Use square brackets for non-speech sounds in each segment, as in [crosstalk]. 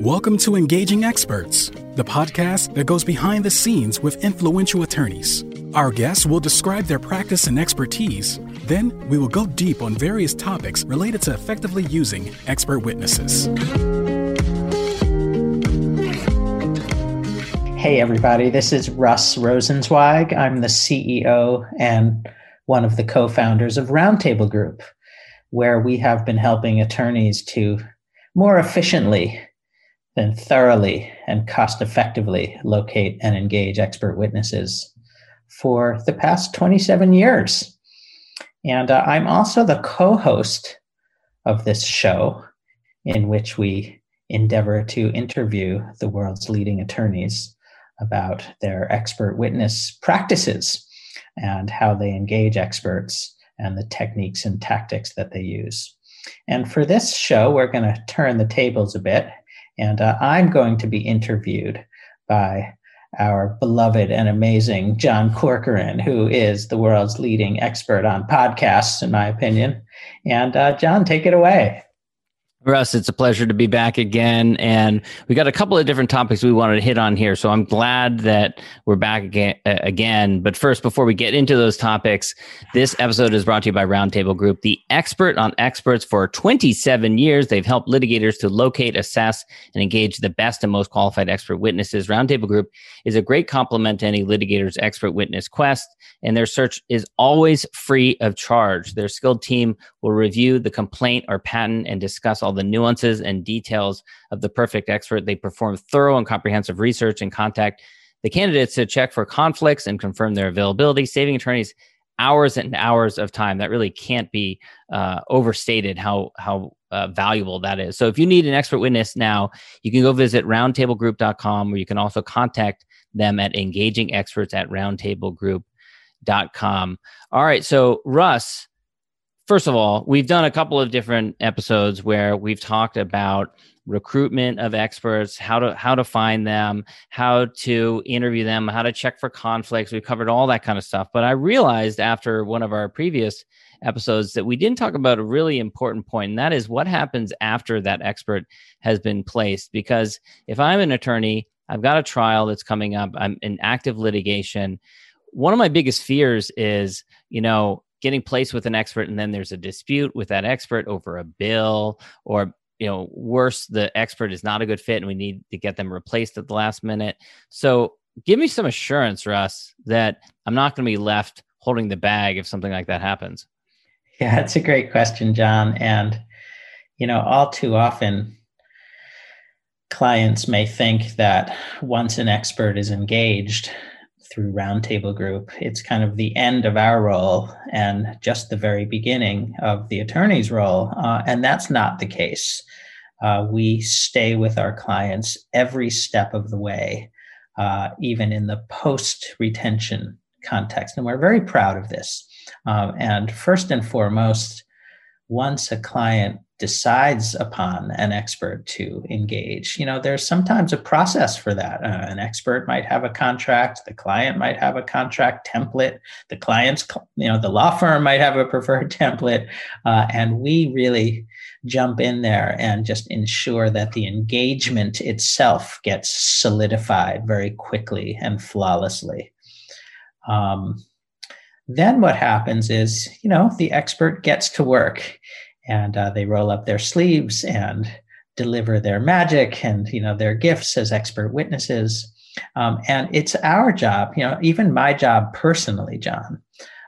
Welcome to Engaging Experts, the podcast that goes behind the scenes with influential attorneys. Our guests will describe their practice and expertise. Then we will go deep on various topics related to effectively using expert witnesses. Hey, everybody, this is Russ Rosenzweig. I'm the CEO and one of the co founders of Roundtable Group, where we have been helping attorneys to more efficiently and thoroughly and cost effectively locate and engage expert witnesses for the past 27 years. And uh, I'm also the co host of this show, in which we endeavor to interview the world's leading attorneys about their expert witness practices and how they engage experts and the techniques and tactics that they use. And for this show, we're going to turn the tables a bit and uh, I'm going to be interviewed by our beloved and amazing John Corcoran, who is the world's leading expert on podcasts, in my opinion. And uh, John, take it away. Russ, it's a pleasure to be back again. And we got a couple of different topics we wanted to hit on here. So I'm glad that we're back again. Uh, again. But first, before we get into those topics, this episode is brought to you by Roundtable Group, the expert on experts for 27 years. They've helped litigators to locate, assess, and engage the best and most qualified expert witnesses. Roundtable Group is a great complement to any litigator's expert witness quest, and their search is always free of charge. Their skilled team will review the complaint or patent and discuss all all the nuances and details of the perfect expert. They perform thorough and comprehensive research and contact the candidates to check for conflicts and confirm their availability, saving attorneys hours and hours of time. That really can't be uh, overstated how how uh, valuable that is. So if you need an expert witness now, you can go visit roundtablegroup.com, or you can also contact them at engagingexperts at roundtablegroup.com. All right, so Russ, first of all, we've done a couple of different episodes where we've talked about recruitment of experts, how to how to find them, how to interview them, how to check for conflicts. We've covered all that kind of stuff. But I realized after one of our previous episodes that we didn't talk about a really important point, and that is what happens after that expert has been placed. Because if I'm an attorney, I've got a trial that's coming up, I'm in active litigation. One of my biggest fears is, you know, getting placed with an expert and then there's a dispute with that expert over a bill or you know worse the expert is not a good fit and we need to get them replaced at the last minute. So give me some assurance russ that i'm not going to be left holding the bag if something like that happens. Yeah that's a great question john. And you know all too often clients may think that once an expert is engaged through Roundtable Group, it's kind of the end of our role and just the very beginning of the attorney's role. Uh, and that's not the case. Uh, we stay with our clients every step of the way, uh, even in the post retention context. And we're very proud of this. Um, and first and foremost, once a client decides upon an expert to engage you know there's sometimes a process for that. Uh, an expert might have a contract the client might have a contract template the client's you know the law firm might have a preferred [laughs] template uh, and we really jump in there and just ensure that the engagement itself gets solidified very quickly and flawlessly. Um, then what happens is you know the expert gets to work and uh, they roll up their sleeves and deliver their magic and you know their gifts as expert witnesses. Um, and it's our job you know even my job personally john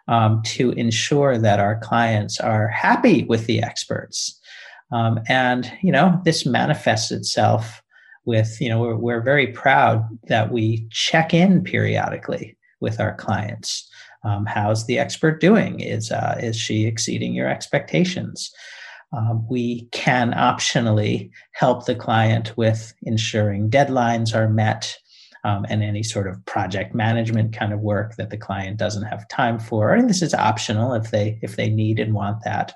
um, to ensure that our clients are happy with the experts. Um, and you know this manifests itself with you know we're, we're very proud that we check in periodically with our clients um, how's the expert doing? Is uh, is she exceeding your expectations? Um, we can optionally help the client with ensuring deadlines are met um, and any sort of project management kind of work that the client doesn't have time for. And this is optional if they if they need and want that.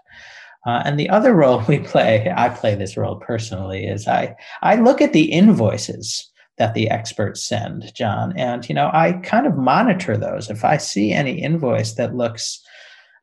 Uh, and the other [laughs] role we play, I play this role personally, is I I look at the invoices that the experts send, John. And, you know, I kind of monitor those. If I see any invoice that looks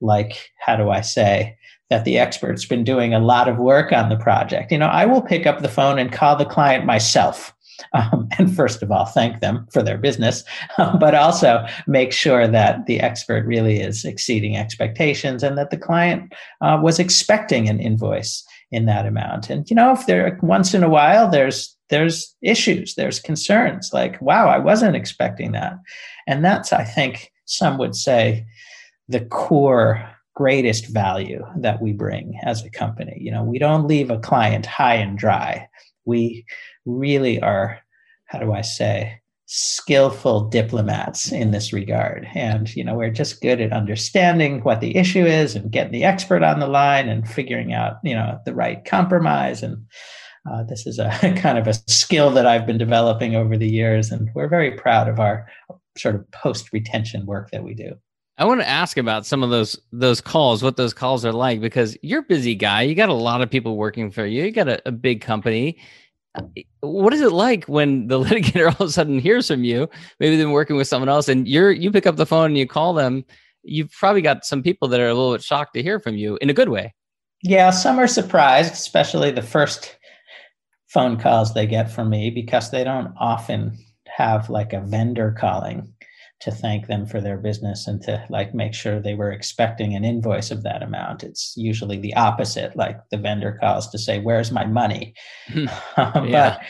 like, how do I say, that the expert's been doing a lot of work on the project. You know, I will pick up the phone and call the client myself. [laughs] Um, and first of all, thank them for their business, um, [laughs] but also make sure that the expert really is exceeding expectations and that the client uh, was expecting an invoice in that amount. And you know, if there once in a while there's there's issues, there's concerns like, wow, I wasn't expecting that. And that's, I think, some would say the core greatest value that we bring as a company. You know, we don't leave a client high and dry. We really are, how do I say, skillful diplomats in this regard. And, you know, we're just good at understanding what the issue is and getting the expert on the line and figuring out, you know, the right compromise. And uh, this is a [laughs] kind of a skill that I've been developing over the years. And we're very proud of our sort of post retention work that we do. I want to ask about some of those those calls, what those calls are like, because you're a busy guy. You got a lot of people working for you. You got a, a big company. What is it like when the [laughs] litigator all of a sudden hears from you? Maybe they're working with someone else, and you're you pick up the phone and you call them. You've probably got some people that are a little bit shocked to hear from you in a good way. Yeah, some are surprised, especially the first phone calls they get from me because they don't often have like a vendor calling to thank them for their business and to like make sure they were expecting an invoice of that amount. It's usually the opposite, like the vendor calls to say, "Where's my money?" Hmm. [laughs] but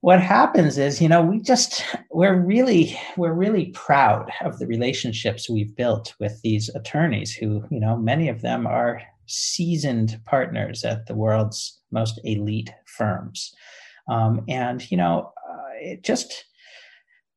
what happens is, you know, we just we're really we're really proud of the relationships we've built with these attorneys who, you know, many of them are seasoned partners at the world's most elite firms. Um, and you know, uh, it just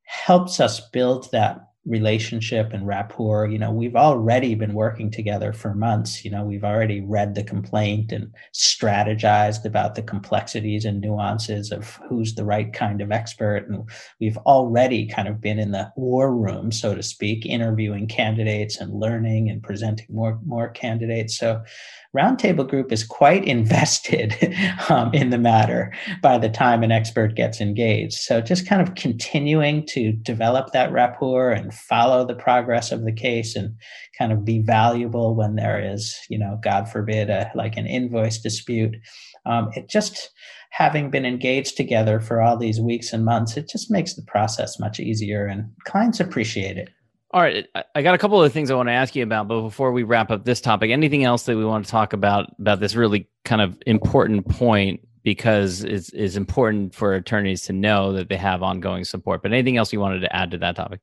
helps us build that relationship and rapport. You know, we've already been working together for months. You know, we've already read the complaint and strategized about the complexities and nuances of who's the right kind of expert. And we've already kind of been in the war room, so to speak, interviewing candidates and learning and presenting more, more candidates. So Roundtable Group is quite [laughs] invested um, in the matter by the time an expert gets engaged. So just kind of continuing to develop that rapport and follow the progress of the case and kind of be valuable when there is, you know, God forbid, a, like an invoice dispute. Um, it just having been engaged together for all these weeks and months, it just makes the process much easier and clients appreciate it. All right, I got a couple of things I want to ask you about, but before we wrap up this topic, anything else that we want to talk about about this really kind of important point because it's is important for attorneys to know that they have ongoing support. But anything else you wanted to add to that topic?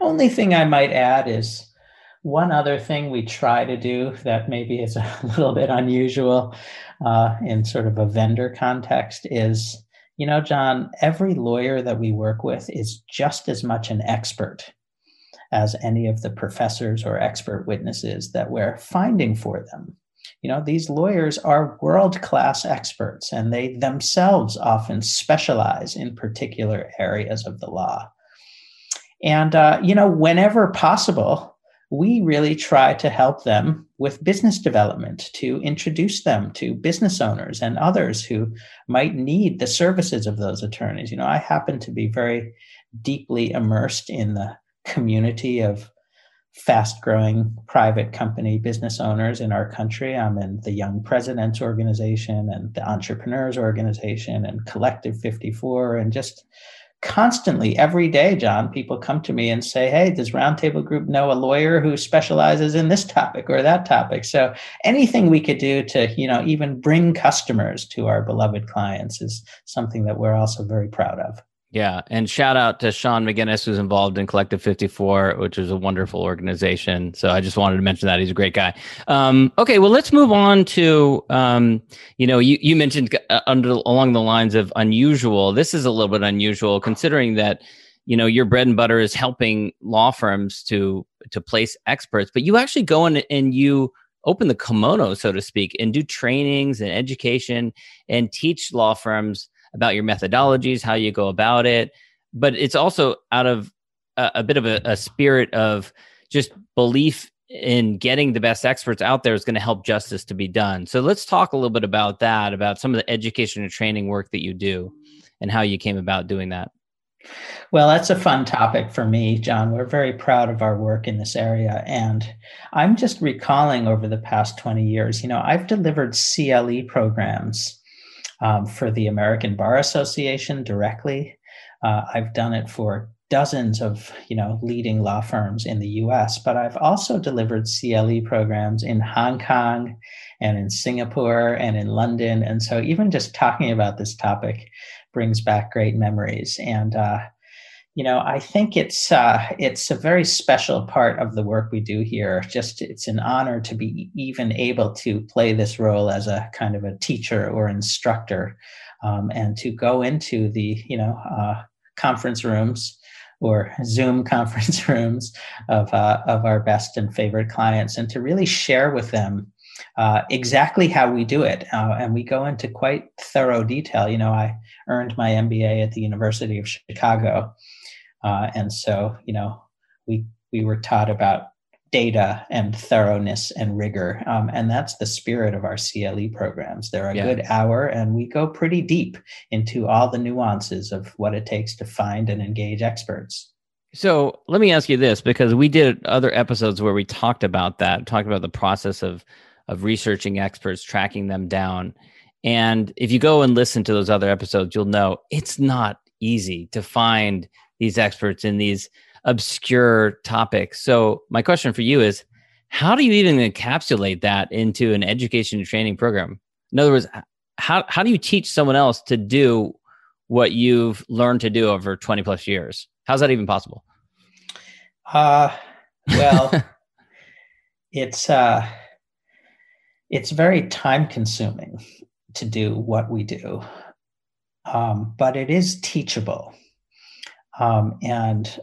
Only thing I might add is one other thing we try to do that maybe is [laughs] a little bit unusual uh, in sort of a vendor context is, you know, John, every lawyer that we work with is just as much an expert as any of the professors or expert witnesses that we're finding for them. You know, these lawyers are world class experts and they themselves often specialize in particular areas of the law. And, uh, you know, whenever possible, we really try to help them with business development, to introduce them to business owners and others who might need the services of those attorneys. You know, I happen to be very deeply immersed in the community of fast growing private company business owners in our country. I'm in the Young Presidents Organization and the Entrepreneurs Organization and Collective 54 and just constantly every day john people come to me and say hey does roundtable group know a lawyer who specializes in this topic or that topic? So anything we could do to you know even bring customers to our beloved clients is something that we're also very proud of yeah, and shout out to Sean McGinnis, who's involved in Collective 54, which is a wonderful organization. So I just wanted to mention that he's a great guy. Um, okay, well, let's move on to um, you know you you mentioned uh, under along the lines of unusual. This is a little bit unusual considering that you know your bread and butter is helping law firms to to place experts, but you actually go in and you open the kimono, so to speak, and do trainings and education and teach law firms about your methodologies, how you go about it. But it's also out of a, a bit of a, a spirit of just belief in getting the best experts out there is going to help justice to be done. So let's talk a little bit about that, about some of the education and training work that you do and how you came about doing that. Well, that's a fun topic for me, John. We're very proud of our work in this area. And I'm just recalling over the past 20 years, you know, I've delivered CLE programs um, for the American Bar Association directly. Uh, I've done it for dozens of you know leading law firms in the US, but I've also delivered CLE programs in Hong Kong and in Singapore and in London. And so even just talking about this topic brings back great memories. And uh, you know, I think it's uh, it's a very special part of the work we do here. Just it's an honor to be even able to play this role as a kind of a teacher or instructor, um, and to go into the you know uh, conference rooms or Zoom [laughs] conference rooms of, uh, of our best and favorite clients and to really share with them uh, exactly how we do it. Uh, and we go into quite thorough detail. You know, I earned my MBA at the University of Chicago. Uh, and so, you know, we, we were taught about data and thoroughness and rigor. Um, and that's the spirit of our CLE programs. They're a yeah. good hour, and we go pretty deep into all the nuances of what it takes to find and engage experts. So let me ask you this because we did other episodes where we talked about that, talked about the process of of researching experts, tracking them down. And if you go and listen to those other episodes, you'll know it's not easy to find these experts in these obscure topics. So my question for you is how do you even encapsulate that into an education and training program? In other words, how, how do you teach someone else to do what you've learned to do over 20 plus years? How's that even possible? Uh, well, [laughs] it's, uh, it's very time consuming to do what we do, um, but it is teachable. Um, and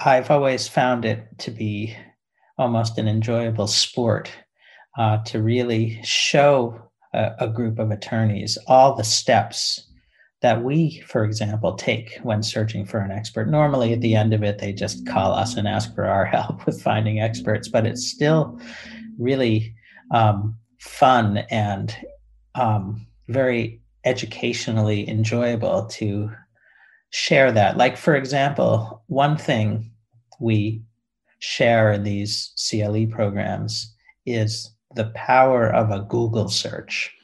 I've always found it to be almost an enjoyable sport uh, to really show a, a, group of attorneys all the steps that we, for example, take when searching for an expert. Normally, at the end of it, they just call us and ask for our [laughs] help with finding experts, but it's still really um, fun and um, very educationally enjoyable to share that. Like, for example, one thing we share in these CLE programs is the power of a Google search.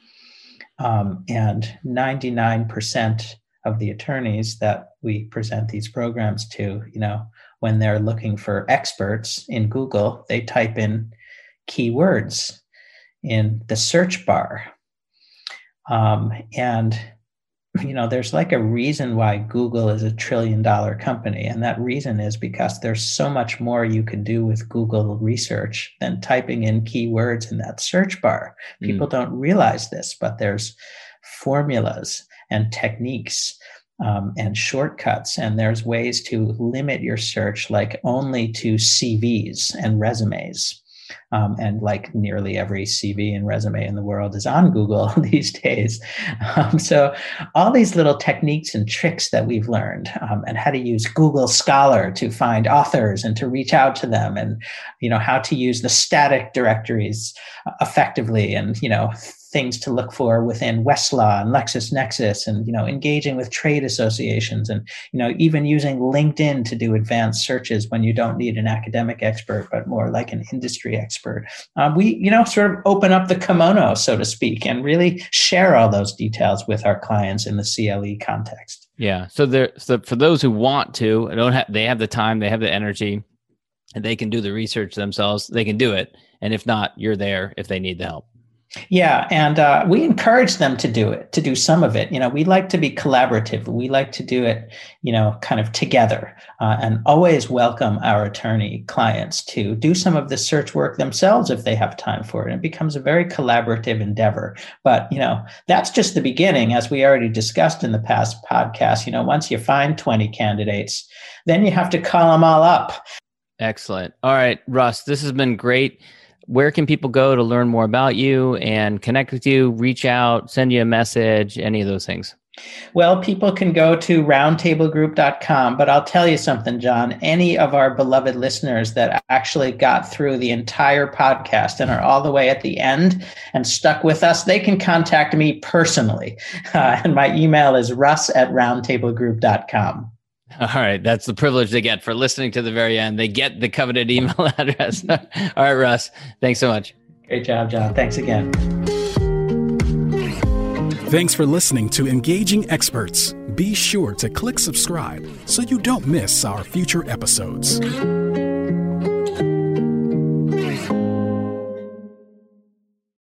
Um, and 99% of the attorneys that we present these programs to, you know, when they're looking for experts in Google, they type in keywords in the search bar. Um, and you know there's like a reason why google is a trillion dollar company. And that reason is because there's so much more you can do with google research than typing in keywords in that search bar. People mm. don't realize this but there's formulas and techniques um, and shortcuts. And there's ways to limit your search like only to cvs and resumes um, and like nearly every CV and resume in the world is on Google [laughs] these days. Um, so, all these little techniques and tricks that we've learned, um, and how to use Google Scholar to find authors and to reach out to them, and you know how to use the static directories effectively, and you know things to look for within Westlaw and LexisNexis and you know engaging with trade associations and you know even using LinkedIn to do advanced searches when you don't need an academic expert but more like an industry expert. Um, we you know sort of open up the kimono so to speak and really share all those details with our clients in the CLE context. Yeah. So there so for those who want to don't have they have the time, they have the energy and they can do the research themselves, they can do it. And if not, you're there if they need the help. Yeah, and uh, we encourage them to do it, to do some of it. You know, we like to be collaborative. We like to do it, you know, kind of together, uh, and always welcome our attorney clients to do some of the search work themselves if they have time for it. It becomes a very collaborative endeavor. But you know, that's just the beginning, as we already discussed in the past podcast. You know, once you find twenty candidates, then you have to call them all up. Excellent. All right, Russ, this has been great where can people go to learn more about you and connect with you, reach out, send you a message, any of those things? Well, people can go to roundtablegroup.com, but I'll tell you something, John. Any of our beloved listeners that actually got through the entire podcast and are all the way at the end and stuck with us, they can contact me personally. [laughs] Uh, and my email is russ at roundtablegroup.com. All right. That's the privilege they get for listening to the very end. They get the coveted email [laughs] address. all right, Russ. Thanks so much. Great job, John. Thanks again. Thanks for listening to Engaging Experts. Be sure to click subscribe so you don't miss our future episodes.